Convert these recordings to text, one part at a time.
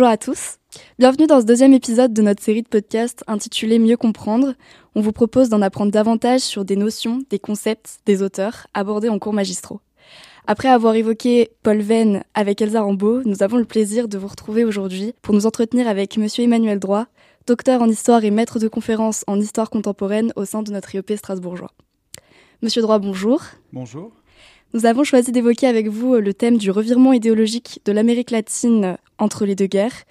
Bonjour à tous. Bienvenue dans ce deuxième épisode de notre série de podcasts intitulée Mieux comprendre. On vous propose d'en apprendre davantage sur des notions, des concepts, des auteurs abordés en cours magistraux. Après avoir évoqué Paul Venn avec Elsa Rambaud, nous avons le plaisir de vous retrouver aujourd'hui pour nous entretenir avec Monsieur Emmanuel Droit, docteur en histoire et maître de conférences en histoire contemporaine au sein de notre IEP strasbourgeois. Monsieur Droit, bonjour. Bonjour. Nous avons choisi d'évoquer avec vous le thème du revirement idéologique de l'Amérique latine entre les deux guerres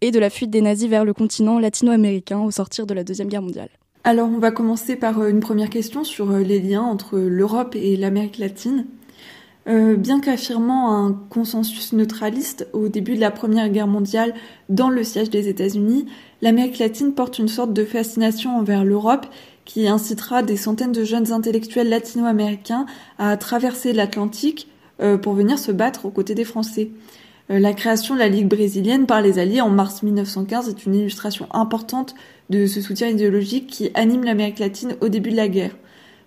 et de la fuite des nazis vers le continent latino-américain au sortir de la Deuxième Guerre mondiale. Alors on va commencer par euh, une première question sur euh, les liens entre l'Europe et l'Amérique latine. Euh, bien qu'affirmant un consensus neutraliste au début de la Première Guerre mondiale dans le siège des États-Unis, l'Amérique latine porte une sorte de fascination envers l'Europe qui incitera des centaines de jeunes intellectuels latino-américains à traverser l'Atlantique euh, pour venir se battre aux côtés des Français. Euh, la création de la Ligue brésilienne par les Alliés en mars 1915 est une illustration importante de ce soutien idéologique qui anime l'Amérique latine au début de la guerre.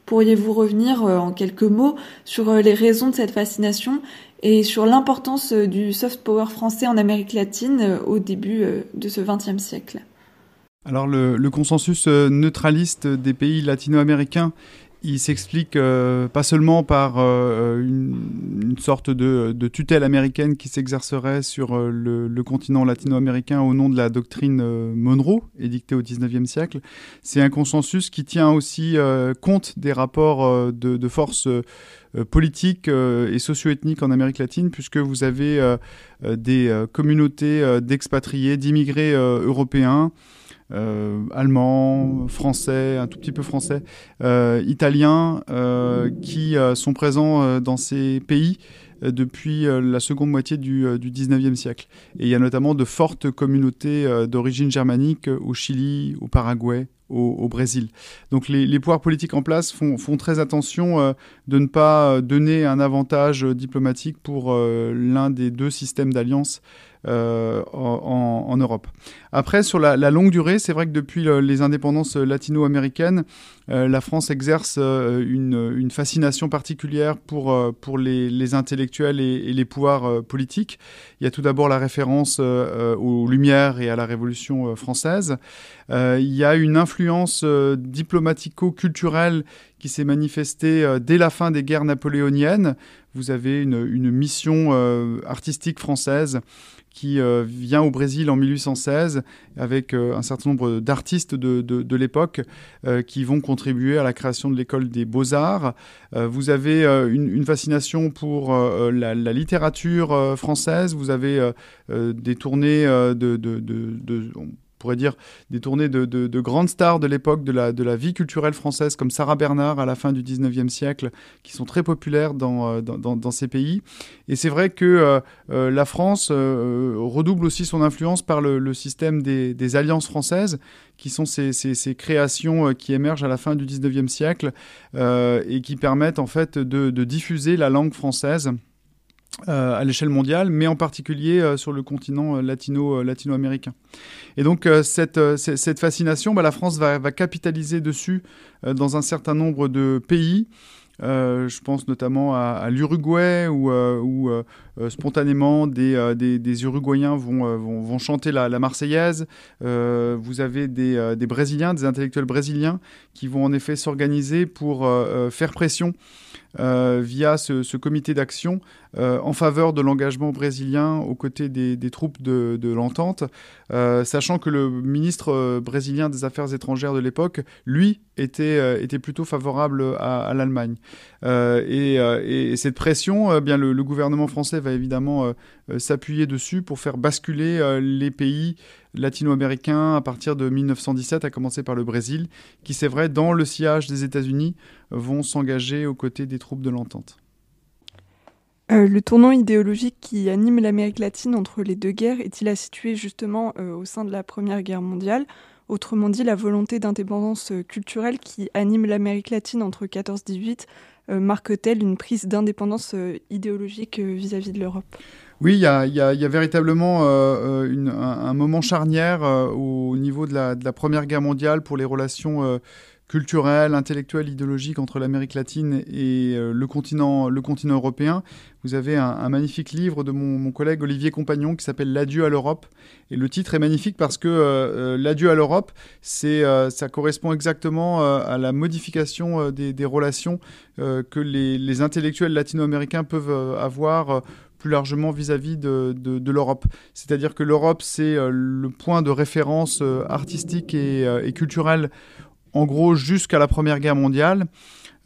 Pourriez-vous revenir euh, en quelques mots sur les raisons de cette fascination et sur l'importance du soft power français en Amérique latine au début de ce XXe siècle? Alors le, consensus neutraliste des pays latino-américains il s'explique euh, pas seulement par euh, une, sorte de, tutelle américaine qui s'exercerait sur euh, le, continent latino-américain au nom de la doctrine Monroe, édictée au XIXe siècle. C'est un consensus qui tient aussi compte des rapports de, de force politiques et socio-ethniques en Amérique latine, puisque vous avez des communautés d'expatriés, d'immigrés européens, euh, allemand, français, un tout petit peu français, euh, italien, euh, qui euh, sont présents euh, dans ces pays euh, depuis la seconde moitié du, du 19e siècle. Et il y a notamment de fortes communautés d'origine germanique au Chili, au Paraguay, au, Brésil. Donc les, pouvoirs politiques en place font, très attention euh, de ne pas donner un avantage diplomatique pour euh, l'un des deux systèmes d'alliance euh, en, Europe. Après, sur la, longue durée, c'est vrai que depuis le, les indépendances latino-américaines, euh, la France exerce euh, une, fascination particulière pour, euh, pour les, intellectuels et, les pouvoirs politiques. Il y a tout d'abord la référence aux Lumières et à la Révolution française. il y a une influence diplomatico-culturelle qui s'est manifestée dès la fin des guerres napoléoniennes. Vous avez une mission artistique française qui euh, vient au Brésil en 1816 avec euh, un certain nombre d'artistes de, de, l'époque euh, qui vont contribuer à la création de l'école des beaux-arts. Vous avez une, fascination pour la, littérature française, vous avez des tournées de, de pourrait dire des tournées de, de, de grandes stars de l'époque de la, de la vie culturelle française, comme Sarah Bernard à la fin du 19e siècle, qui sont très populaires dans, dans, dans, dans ces pays. Et c'est vrai que euh, euh, la France euh, redouble aussi son influence par le, système des, alliances françaises, qui sont ces, ces, créations qui émergent à la fin du 19e siècle et qui permettent en fait de diffuser la langue française euh, à l'échelle mondiale, mais en particulier euh, sur le continent euh, latino, latino-américain. Et donc cette, fascination, bah, la France va, capitaliser dessus dans un certain nombre de pays. Je pense notamment à, l'Uruguay où, spontanément des, Uruguayens vont, vont, chanter la, la Marseillaise. vous avez des, Brésiliens, des intellectuels brésiliens qui vont en effet s'organiser pour faire pression via ce comité d'action euh, en faveur de l'engagement brésilien aux côtés des, troupes de, l'entente, euh, sachant que le ministre brésilien des Affaires étrangères de l'époque, lui, était, plutôt favorable à, l'Allemagne. Et, et, cette pression, bien le, le, gouvernement français va évidemment s'appuyer dessus pour faire basculer les pays latino-américains à partir de 1917, à commencer par le Brésil, qui, c'est vrai, dans le sillage des États-Unis, vont s'engager aux côtés des troupes de l'entente. Euh, le tournant idéologique qui anime l'Amérique latine entre les deux guerres est-il à situer justement euh, au sein de la Première Guerre mondiale? Autrement dit, la volonté d'indépendance euh, culturelle qui anime l'Amérique latine entre 14-18 euh, marque-t-elle une prise d'indépendance idéologique vis-à-vis -vis de l'Europe? Oui, il y a, véritablement un, moment charnière au niveau de la, Première Guerre mondiale pour les relations euh, culturel, intellectuel, idéologique entre l'Amérique latine et euh, le, continent, européen. Vous avez un, magnifique livre de mon, collègue Olivier Compagnon qui s'appelle L'adieu à l'Europe. Et le titre est magnifique parce que euh, euh, l'adieu à l'Europe, ça correspond exactement à la modification des, relations que les, intellectuels latino-américains peuvent avoir plus largement vis-à-vis de, l'Europe. C'est-à-dire que l'Europe, c'est le point de référence artistique et culturel en gros jusqu'à la Première Guerre mondiale.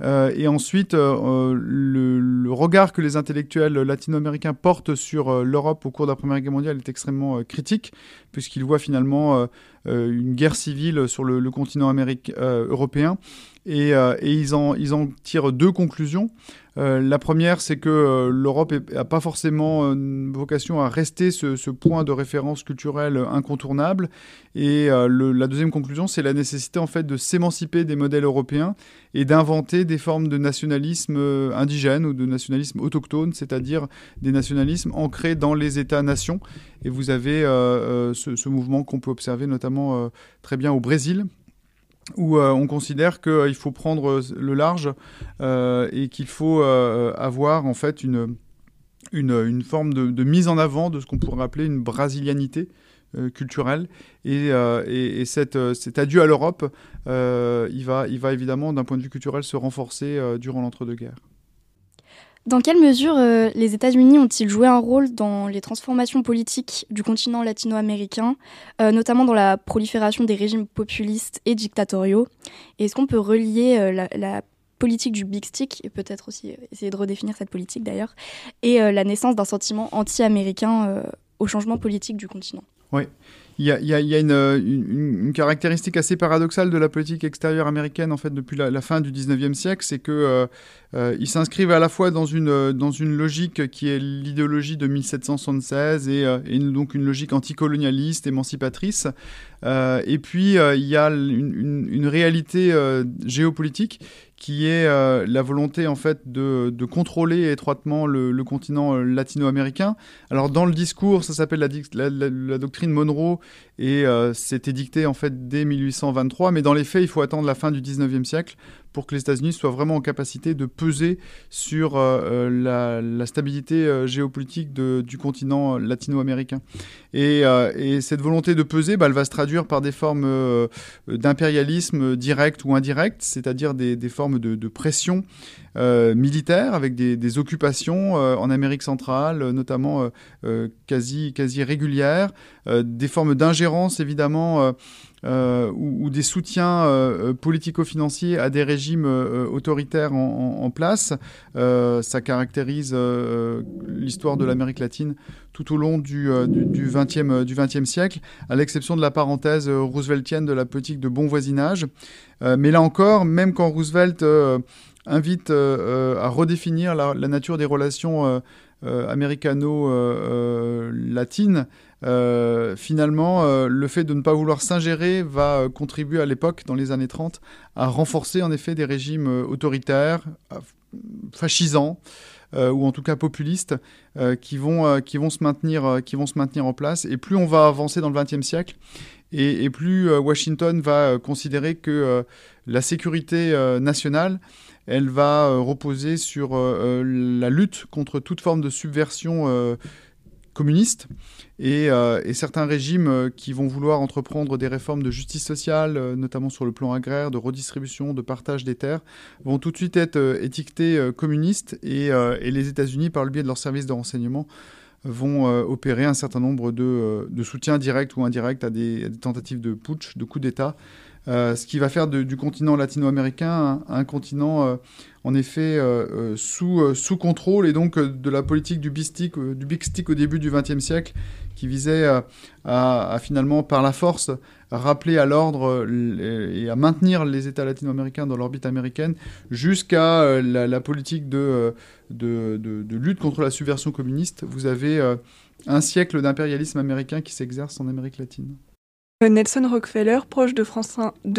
Euh, et ensuite, euh, le, regard que les intellectuels latino-américains portent sur euh, l'Europe au cours de la Première Guerre mondiale est extrêmement critique, puisqu'ils voient finalement une guerre civile sur le, continent européen. Et, et, ils, en, tirent deux conclusions. Euh, la première, c'est que euh, l'Europe n'a pas forcément vocation à rester ce, point de référence culturelle incontournable. Et euh, la deuxième conclusion, c'est la nécessité en fait de s'émanciper des modèles européens et d'inventer des formes de nationalisme indigène ou de nationalisme autochtone, c'est-à-dire des nationalismes ancrés dans les États-nations. Et vous avez ce, mouvement qu'on peut observer notamment très bien au Brésil, où euh, on considère qu'il euh, faut prendre euh, le large et qu'il faut avoir en fait une, une, forme de, mise en avant de ce qu'on pourrait appeler une brasilianité culturelle. Et, et, cette, cet adieu à l'Europe, il, va, il va évidemment, d'un point de vue culturel, se renforcer durant l'entre-deux-guerres. Dans quelle mesure euh, les États-Unis ont-ils joué un rôle dans les transformations politiques du continent latino-américain, euh, notamment dans la prolifération des régimes populistes et dictatoriaux? Est-ce qu'on peut relier euh, la, politique du Big Stick, et peut-être aussi essayer de redéfinir cette politique d'ailleurs, et la naissance d'un sentiment anti-américain au changement politique du continent? Oui. Il y a, une, caractéristique assez paradoxale de la politique extérieure américaine en fait depuis la, fin du 19e siècle, c'est que euh, ils s'inscrivent à la fois dans une, euh, dans une logique qui est l'idéologie de 1776 et, euh, donc une logique anticolonialiste, émancipatrice. et puis, il y a une, réalité géopolitique qui est la volonté en fait de, contrôler étroitement le, continent latino-américain. Alors dans le discours, ça s'appelle la, doctrine Monroe et c'était dicté en fait dès 1823, mais dans les faits, il faut attendre la fin du 19e siècle pour que les États-Unis soient vraiment en capacité de peser sur euh, euh, la, stabilité euh, géopolitique du continent latino-américain. Et, cette volonté de peser, bah, elle va se traduire par des formes d'impérialisme direct ou indirect, c'est-à-dire des, formes de, pression militaire avec des, occupations en Amérique centrale, notamment quasi, quasi régulières, des formes d'ingérence évidemment euh, ou, des soutiens euh, euh, politico-financiers à des régimes autoritaires en, place. ça caractérise l'histoire de l'Amérique latine tout au long du, du, 20e, du 20e siècle, à l'exception de la parenthèse rooseveltienne de la politique de bon voisinage. mais là encore, même quand Roosevelt invite à redéfinir la, la, nature des relations américano-latines, euh, finalement, euh, le fait de ne pas vouloir s'ingérer va euh, contribuer à l'époque, dans les années 30, à renforcer en effet des régimes autoritaires, fascisants, ou en tout cas populistes, qui, vont, qui, vont se maintenir, qui vont se maintenir en place. Et plus on va avancer dans le XXe siècle, et, plus Washington va considérer que la sécurité nationale, elle va reposer sur la lutte contre toute forme de subversion euh, et, certains régimes euh, qui vont vouloir entreprendre des réformes de justice sociale, euh, notamment sur le plan agraire, de redistribution, de partage des terres, vont tout de suite être étiquetés communistes. Et, les États-Unis, par le biais de leurs services de renseignement, vont opérer un certain nombre de, soutiens directs ou indirects à des, tentatives de putsch, de coup d'État, ce qui va faire du continent latino-américain un, continent en effet sous, sous contrôle et donc de la politique du big stick au début du XXe siècle qui visait à, finalement par la force rappeler à l'ordre et à maintenir les États latino-américains dans l'orbite américaine jusqu'à la, politique de, lutte contre la subversion communiste. Vous avez un siècle d'impérialisme américain qui s'exerce en Amérique latine. Nelson Rockefeller, proche de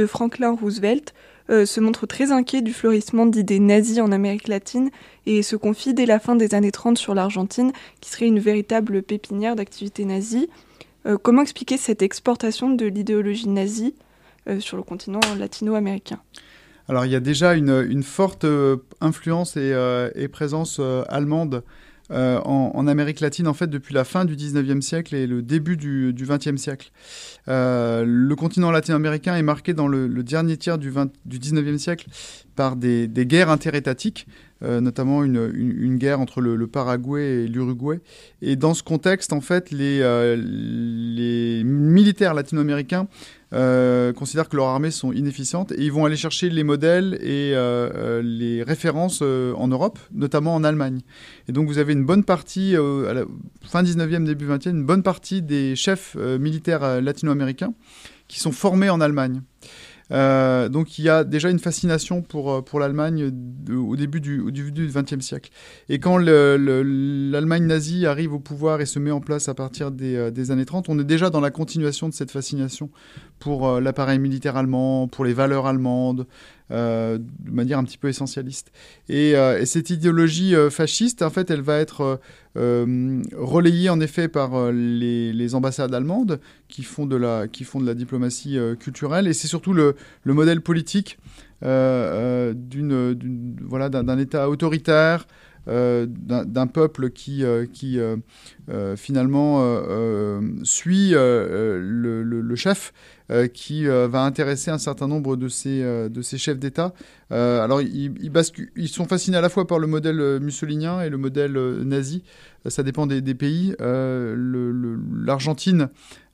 Franklin Roosevelt, euh, se montre très inquiet du fleurissement d'idées nazies en Amérique latine et se confie dès la fin des années 30 sur l'Argentine, qui serait une véritable pépinière d'activités nazies. Euh, comment expliquer cette exportation de l'idéologie nazie euh, sur le continent latino-américain? Alors il y a déjà une, forte influence et, présence allemande en, Amérique latine, en fait, depuis la fin du 19e siècle et le début du, du 20e siècle. le continent latino-américain est marqué dans le, dernier tiers du, 20, du 19e siècle par des, guerres interétatiques euh, notamment une, guerre entre le, Paraguay et l'Uruguay. Et dans ce contexte, en fait, euh, les militaires latino-américains euh, considèrent que leurs armées sont inefficientes et ils vont aller chercher les modèles et les références en Europe, notamment en Allemagne. Et donc vous avez une bonne partie, fin 19e, début 20e, une bonne partie des chefs militaires latino-américains qui sont formés en Allemagne. Euh, donc il y a déjà une fascination pour, euh, pour l'Allemagne au début du, du XXe siècle. Et quand l'Allemagne nazie arrive au pouvoir et se met en place à partir des, euh, des, années 30, on est déjà dans la continuation de cette fascination pour l'appareil militaire allemand, pour les valeurs allemandes, de manière un petit peu essentialiste. Et, euh, cette idéologie euh, fasciste, en fait, elle va être relayée en effet par les, ambassades allemandes qui font de la, qui font de la diplomatie culturelle. Et c'est surtout le, le, modèle politique d'une, voilà, d'un État autoritaire. D'un peuple qui, qui finalement suit le, chef euh, qui euh, va intéresser un certain nombre de ces, euh, de ces chefs d'État. alors, ils, ils, sont fascinés à la fois par le modèle mussolinien et le modèle nazi. ça dépend des, pays. L'Argentine,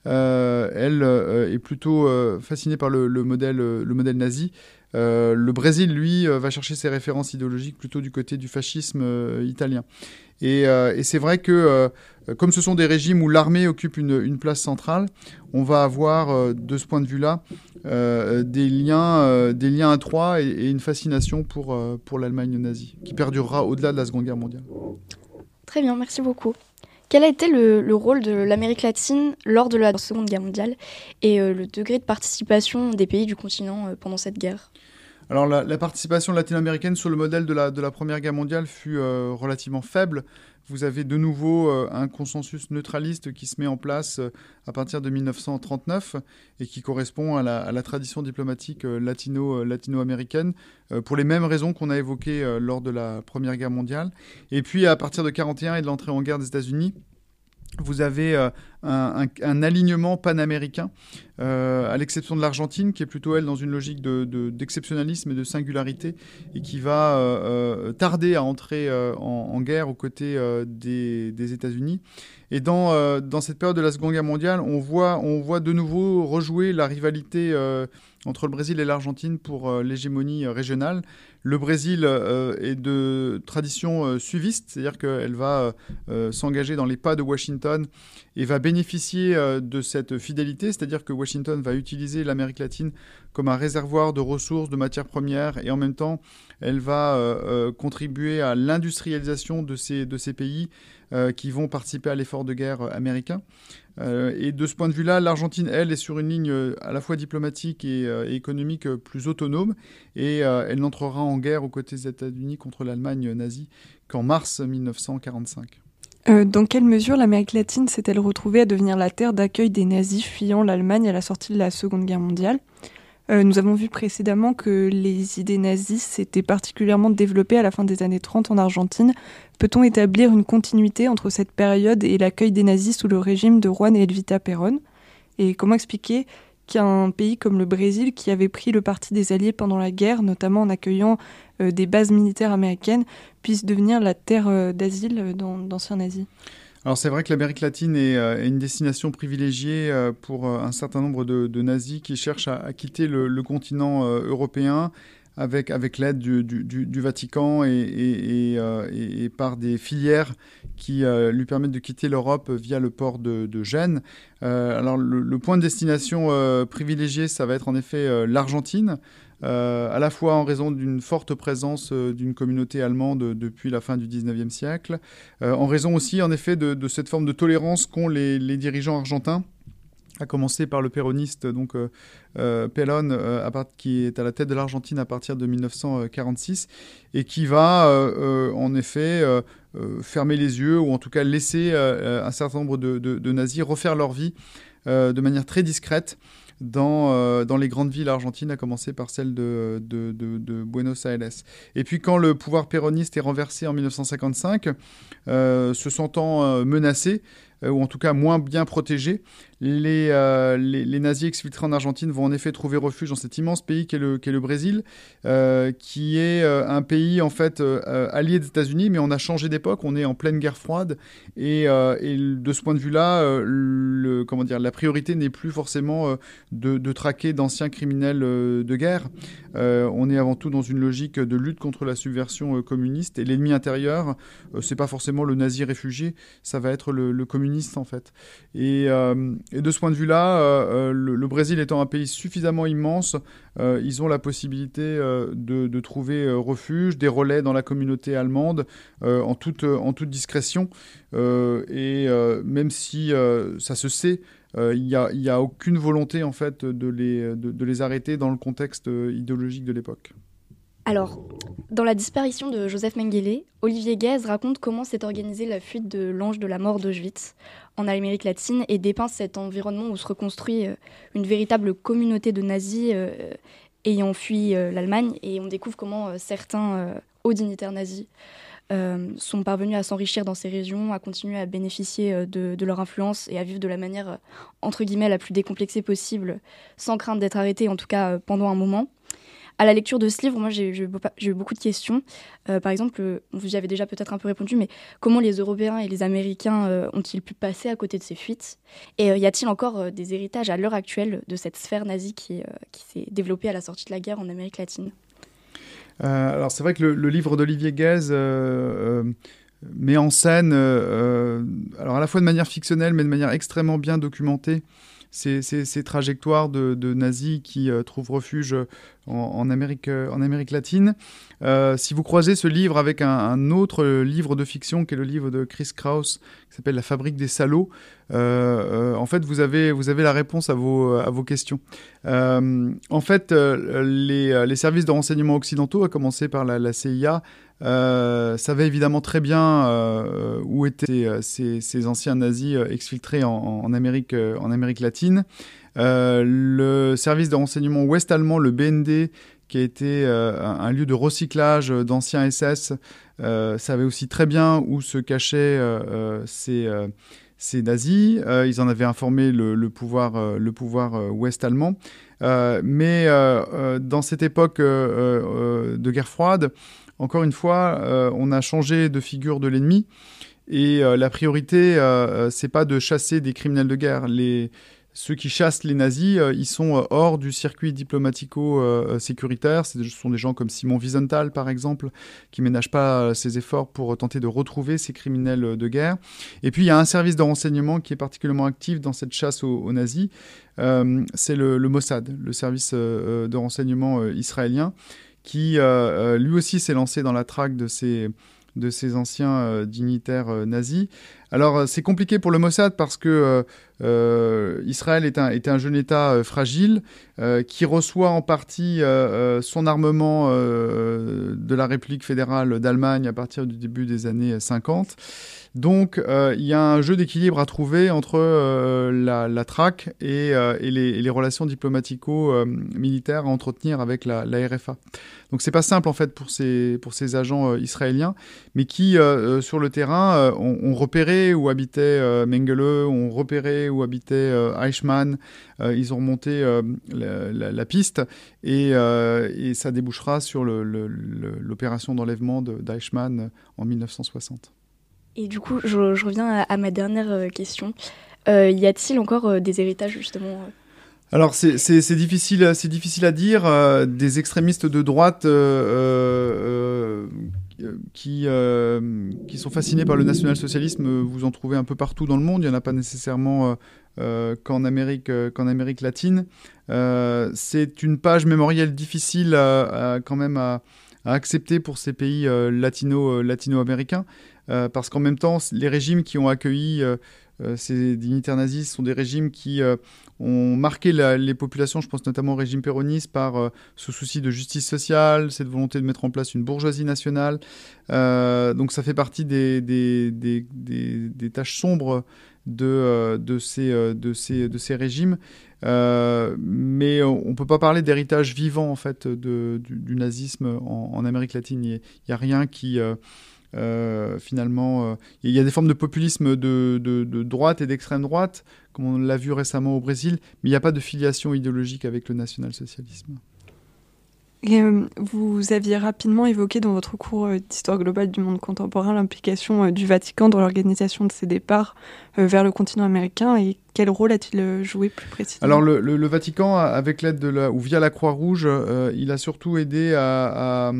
elle, est plutôt fascinée par le, modèle, le modèle nazi. Le Brésil, lui, va chercher ses références idéologiques plutôt du côté du fascisme italien. Et, c'est vrai que euh, comme ce sont des régimes où l'armée occupe une, place centrale, on va avoir euh, de ce point de vue-là euh, des, liens, des liens étroits et, une fascination pour, pour l'Allemagne nazie, qui perdurera au-delà de la Seconde Guerre mondiale. Très bien, merci beaucoup. Quel a été le, rôle de l'Amérique latine lors de la Seconde Guerre mondiale et le degré de participation des pays du continent pendant cette guerre? Alors la, participation latino-américaine sur le modèle de la, Première Guerre mondiale fut relativement faible vous avez de nouveau euh, un consensus neutraliste qui se met en place euh, à partir de 1939 et qui correspond à la, tradition diplomatique euh, latino, latino-américaine pour les mêmes raisons qu'on a évoquées lors de la Première Guerre mondiale. Et puis à partir de 1941 et de l'entrée en guerre des États-Unis, vous avez euh, un, alignement panaméricain, euh, à l'exception de l'Argentine, qui est plutôt, elle, dans une logique d'exceptionnalisme de, et de singularité, et qui va euh, tarder à entrer en, guerre aux côtés des, États-Unis. Et dans, dans cette période de la Seconde Guerre mondiale, on voit, on voit de nouveau rejouer la rivalité entre le Brésil et l'Argentine pour l'hégémonie régionale. Le Brésil euh, est de tradition euh, suiviste, c'est-à-dire qu'elle va euh, s'engager dans les pas de Washington et va bénéficier de cette fidélité, c'est-à-dire que Washington va utiliser l'Amérique latine comme un réservoir de ressources, de matières premières, et en même temps, elle va contribuer à l'industrialisation de ces, de ces pays qui vont participer à l'effort de guerre américain. Euh, et de ce point de vue-là, l'Argentine, elle, est sur une ligne euh, à la fois diplomatique et, euh, économique plus autonome, et elle n'entrera en guerre aux côtés des États-Unis contre l'Allemagne nazie qu'en mars 1945. dans quelle mesure l'Amérique latine s'est-elle retrouvée à devenir la terre d'accueil des nazis fuyant l'Allemagne à la sortie de la Seconde Guerre mondiale? Euh, nous avons vu précédemment que les idées nazies s'étaient particulièrement développées à la fin des années 30 en Argentine. Peut-on établir une continuité entre cette période et l'accueil des nazis sous le régime de Juan et Elvita Perón? Et comment expliquer qu'un pays comme le Brésil, qui avait pris le parti des Alliés pendant la guerre, notamment en accueillant euh, des bases militaires américaines, puisse devenir la terre euh, d'asile d'anciens nazis? Alors c'est vrai que l'Amérique latine est, euh, une destination privilégiée euh, pour euh, un certain nombre de, nazis qui cherchent à, quitter le, continent européen avec, avec l'aide du, Vatican et, et, par des filières qui lui permettent de quitter l'Europe via le port de, Gênes. alors le, point de destination privilégié, ça va être en effet l'Argentine. Euh, à la fois en raison d'une forte présence euh, d'une communauté allemande depuis la fin du 19e siècle, euh, en raison aussi en effet de, cette forme de tolérance qu'ont les, dirigeants argentins à commencer par le péroniste donc euh, qui est à la tête de l'Argentine à partir de 1946 et qui va en effet fermer les yeux ou en tout cas laisser un certain nombre de, nazis refaire leur vie de manière très discrète dans, dans les grandes villes argentines, à commencer par celle de, de, de, Buenos Aires. Et puis quand le pouvoir péroniste est renversé en 1955, se sentant menacé, ou en tout cas moins bien protégé, euh, les, les, nazis exfiltrés en Argentine vont en effet trouver refuge dans cet immense pays qu'est le, le Brésil, euh, qui est euh, un pays en fait allié des États-Unis, mais on a changé d'époque, on est en pleine guerre froide, et, de ce point de vue-là, le, comment dire, la priorité n'est plus forcément de, de, traquer d'anciens criminels de guerre. on est avant tout dans une logique de lutte contre la subversion communiste, et l'ennemi intérieur, c'est pas forcément le nazi réfugié, ça va être le, le en fait. Et et de ce point de vue-là, euh, euh, le, Brésil étant un pays suffisamment immense, euh, ils ont la possibilité de, trouver refuge, des relais dans la communauté allemande en, toute, discrétion. et même si ça se sait, il n'y a, a, aucune volonté en fait de les, de les arrêter dans le contexte idéologique de l'époque. Alors, dans la disparition de Joseph Mengele, Olivier Guez raconte comment s'est organisée la fuite de l'ange de la mort d'Auschwitz. En Amérique latine et dépeint cet environnement où se reconstruit euh, une véritable communauté de nazis euh, ayant fui euh, l'Allemagne et on découvre comment certains hauts dignitaires nazis sont parvenus à s'enrichir dans ces régions, à continuer à bénéficier de, leur influence et à vivre de la manière entre guillemets la plus décomplexée possible, sans crainte d'être arrêtés, en tout cas pendant un moment à la lecture de ce livre, moi, j'ai eu beaucoup de questions. Euh, par exemple, vous y avez déjà peut-être un peu répondu, mais comment les Européens et les Américains euh, ont-ils pu passer à côté de ces fuites? Et euh, y a-t-il encore des héritages à l'heure actuelle de cette sphère nazie qui, s'est développée à la sortie de la guerre en Amérique latine? Alors, c'est vrai que le, livre d'Olivier Guez met en scène, alors à la fois de manière fictionnelle, mais de manière extrêmement bien documentée, ces, trajectoires de, nazis qui trouvent refuge en, Amérique, euh, en Amérique latine. Euh, si vous croisez ce livre avec un, autre livre de fiction, qui est le livre de Chris Kraus, qui s'appelle La fabrique des salauds, euh, en fait, vous avez, vous avez la réponse à vos, à vos questions. en fait, les, les, services de renseignement occidentaux, à commencer par la, CIA, savaient évidemment très bien où étaient ces, anciens nazis exfiltrés en, Amérique, en Amérique latine. Euh, le service de renseignement ouest-allemand, le BND, qui a été euh, un, lieu de recyclage d'anciens SS, euh, savait aussi très bien où se cachaient ces, ces, nazis. ils en avaient informé le, pouvoir, le pouvoir ouest-allemand. mais dans cette époque de guerre froide, encore une fois, on a changé de figure de l'ennemi. Et la priorité, c'est pas de chasser des criminels de guerre. Ceux qui chassent les nazis, euh, ils sont euh, hors du circuit diplomatico-sécuritaire. Ce sont des gens comme Simon Wiesenthal, par exemple, qui ménagent pas ses efforts pour tenter de retrouver ces criminels de guerre. Et puis, il y a un service de renseignement qui est particulièrement actif dans cette chasse aux, nazis. Euh, c'est le, Mossad, le service de renseignement israélien, qui lui aussi s'est lancé dans la traque de ces anciens dignitaires nazis. Alors c'est compliqué pour le Mossad parce que euh, Israël est un, un, jeune État euh, fragile euh, qui reçoit en partie son armement de la République fédérale d'Allemagne à partir du début des années 50. Donc il y a un jeu d'équilibre à trouver entre la, traque et, les, relations diplomatico-militaires à entretenir avec la, RFA. Donc c'est pas simple en fait pour ces, pour ces agents israéliens, mais qui sur le terrain ont, repéré où habitait Mengele, ont repéré où habitait euh, Eichmann. Euh, ils ont remonté euh, la, piste et, ça débouchera sur l'opération d'enlèvement d'Eichmann en 1960. Et du coup, je, reviens à, ma dernière question. y a-t-il encore des héritages justement alors c'est difficile, c'est difficile à dire. des extrémistes de droite euh, qui, euh, qui sont fascinés par le national-socialisme, vous en trouvez un peu partout dans le monde. Il n'y en a pas nécessairement euh, qu'en Amérique, qu'en Amérique latine. c'est une page mémorielle difficile quand même à, accepter pour ces pays latino, latino-américains, parce qu'en même temps, les régimes qui ont accueilli ces dignitaires nazis sont des régimes qui ont marqué les populations, je pense notamment au régime péroniste, par ce souci de justice sociale, cette volonté de mettre en place une bourgeoisie nationale. donc ça fait partie des, tâches sombres de, de, ces, régimes. Euh, mais on ne peut pas parler d'héritage vivant en fait du, nazisme en, Amérique latine. Il n'y a, rien qui euh, euh, finalement, il y a des formes de populisme de droite et d'extrême droite, comme on l'a vu récemment au Brésil, mais il n'y a pas de filiation idéologique avec le national-socialisme. Euh, vous aviez rapidement évoqué dans votre cours euh, d'histoire globale du monde contemporain l'implication euh, du Vatican dans l'organisation de ses départs vers le continent américain et quel rôle a-t-il joué plus précisément? Alors le, Vatican, avec l'aide de la, ou via la Croix-Rouge, il a surtout aidé à,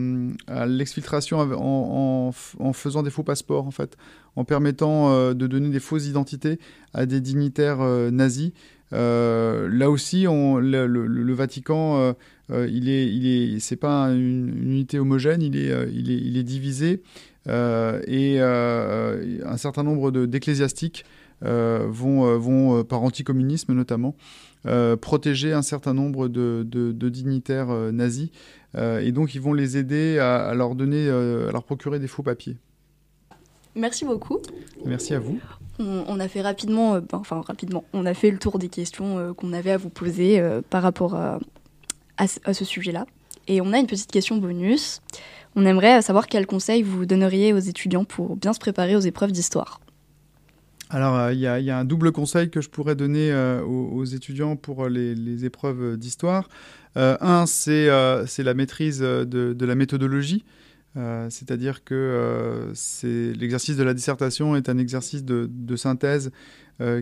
l'exfiltration en, faisant des faux passeports en fait, en permettant de donner des fausses identités à des dignitaires nazis. là aussi, le, Vatican il est, il est, c'est pas une, unité homogène, il est, euh, il est, il est divisé euh, et un certain nombre d'ecclésiastiques vont, vont par anticommunisme notamment, protéger un certain nombre de, de, dignitaires nazis et donc ils vont les aider à, leur donner, à leur procurer des faux papiers. Merci beaucoup. Merci à vous. On, a fait rapidement, ben, enfin rapidement, on a fait le tour des questions qu'on avait à vous poser par rapport à, à, ce sujet-là. Et on a une petite question bonus. On aimerait savoir quels conseils vous donneriez aux étudiants pour bien se préparer aux épreuves d'histoire. Alors, euh, il y, a un double conseil que je pourrais donner euh, aux, étudiants pour les, épreuves d'histoire. Euh, un, c'est la maîtrise de, la méthodologie. C'est-à-dire que l'exercice de la dissertation est un exercice de, de synthèse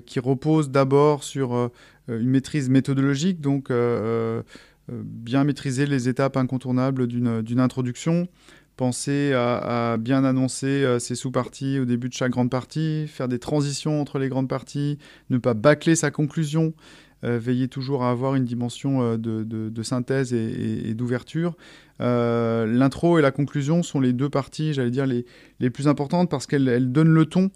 qui repose d'abord sur une maîtrise méthodologique, donc euh, bien maîtriser les étapes incontournables d'une introduction, penser à, bien annoncer euh, ses sous-parties au début de chaque grande partie, faire des transitions entre les grandes parties, ne pas bâcler sa conclusion, euh, veiller toujours à avoir une dimension de, synthèse et, d'ouverture. L'intro et la conclusion sont les deux parties, j'allais dire, les, les, plus importantes parce qu'elles donnent le ton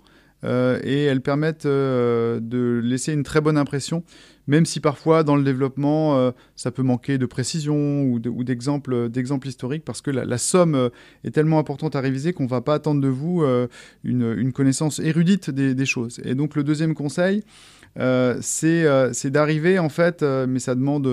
et elles permettent de laisser une très bonne impression même si parfois dans le développement, euh, ça peut manquer de précision ou d'exemples historiques, parce que la, somme euh, est tellement importante à réviser qu'on ne va pas attendre de vous euh, une, connaissance érudite des, choses. Et donc le deuxième conseil, c'est d'arriver en fait, mais ça demande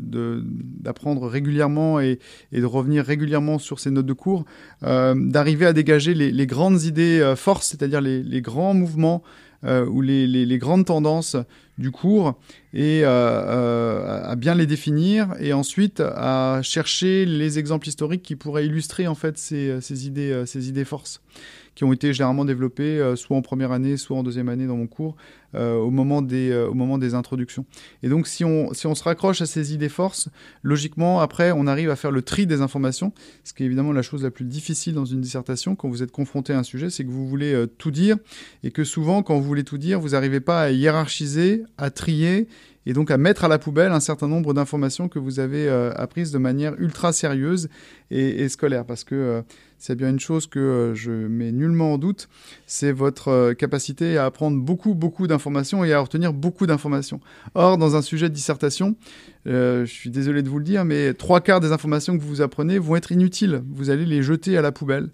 d'apprendre régulièrement et, de revenir régulièrement sur ces notes de cours, d'arriver à dégager les, grandes idées forces, c'est-à-dire les, les, grands mouvements ou les, grandes tendances du cours et euh, euh, à bien les définir et ensuite à chercher les exemples historiques qui pourraient illustrer en fait ces, ces idées, ces idées forces qui ont été généralement développées euh, soit en première année, soit en deuxième année dans mon cours, euh, au, moment des, euh, introductions. Et donc, si on, si on se raccroche à ces idées forces, logiquement, après, on arrive à faire le tri des informations, ce qui est évidemment la chose la plus difficile dans une dissertation quand vous êtes confronté à un sujet, c'est que vous voulez tout dire, et que souvent, quand vous voulez tout dire, vous n'arrivez pas à hiérarchiser, à trier et donc à mettre à la poubelle un certain nombre d'informations que vous avez apprises de manière ultra sérieuse et, scolaire. Parce que c'est bien une chose que euh, je mets nullement en doute, c'est votre euh, capacité à apprendre beaucoup, beaucoup d'informations et à retenir beaucoup d'informations. Or, dans un sujet de dissertation, euh, je suis désolé de vous le dire, mais trois quarts des informations que vous apprenez vont être inutiles. Vous allez les jeter à la poubelle.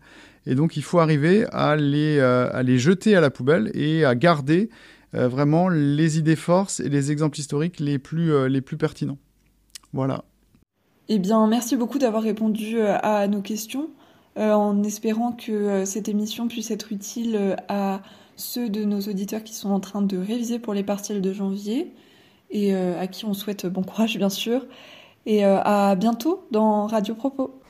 Et donc, il faut arriver à les jeter à la poubelle et à garder vraiment les idées forces et les exemples historiques les plus, les plus pertinents. Voilà. Eh bien, merci beaucoup d'avoir répondu à nos questions. Euh, en espérant que euh, cette émission puisse être utile euh, à ceux de nos auditeurs qui sont en train de réviser pour les partiels de janvier et à qui on souhaite bon courage bien sûr. Et à bientôt dans Radio Propos.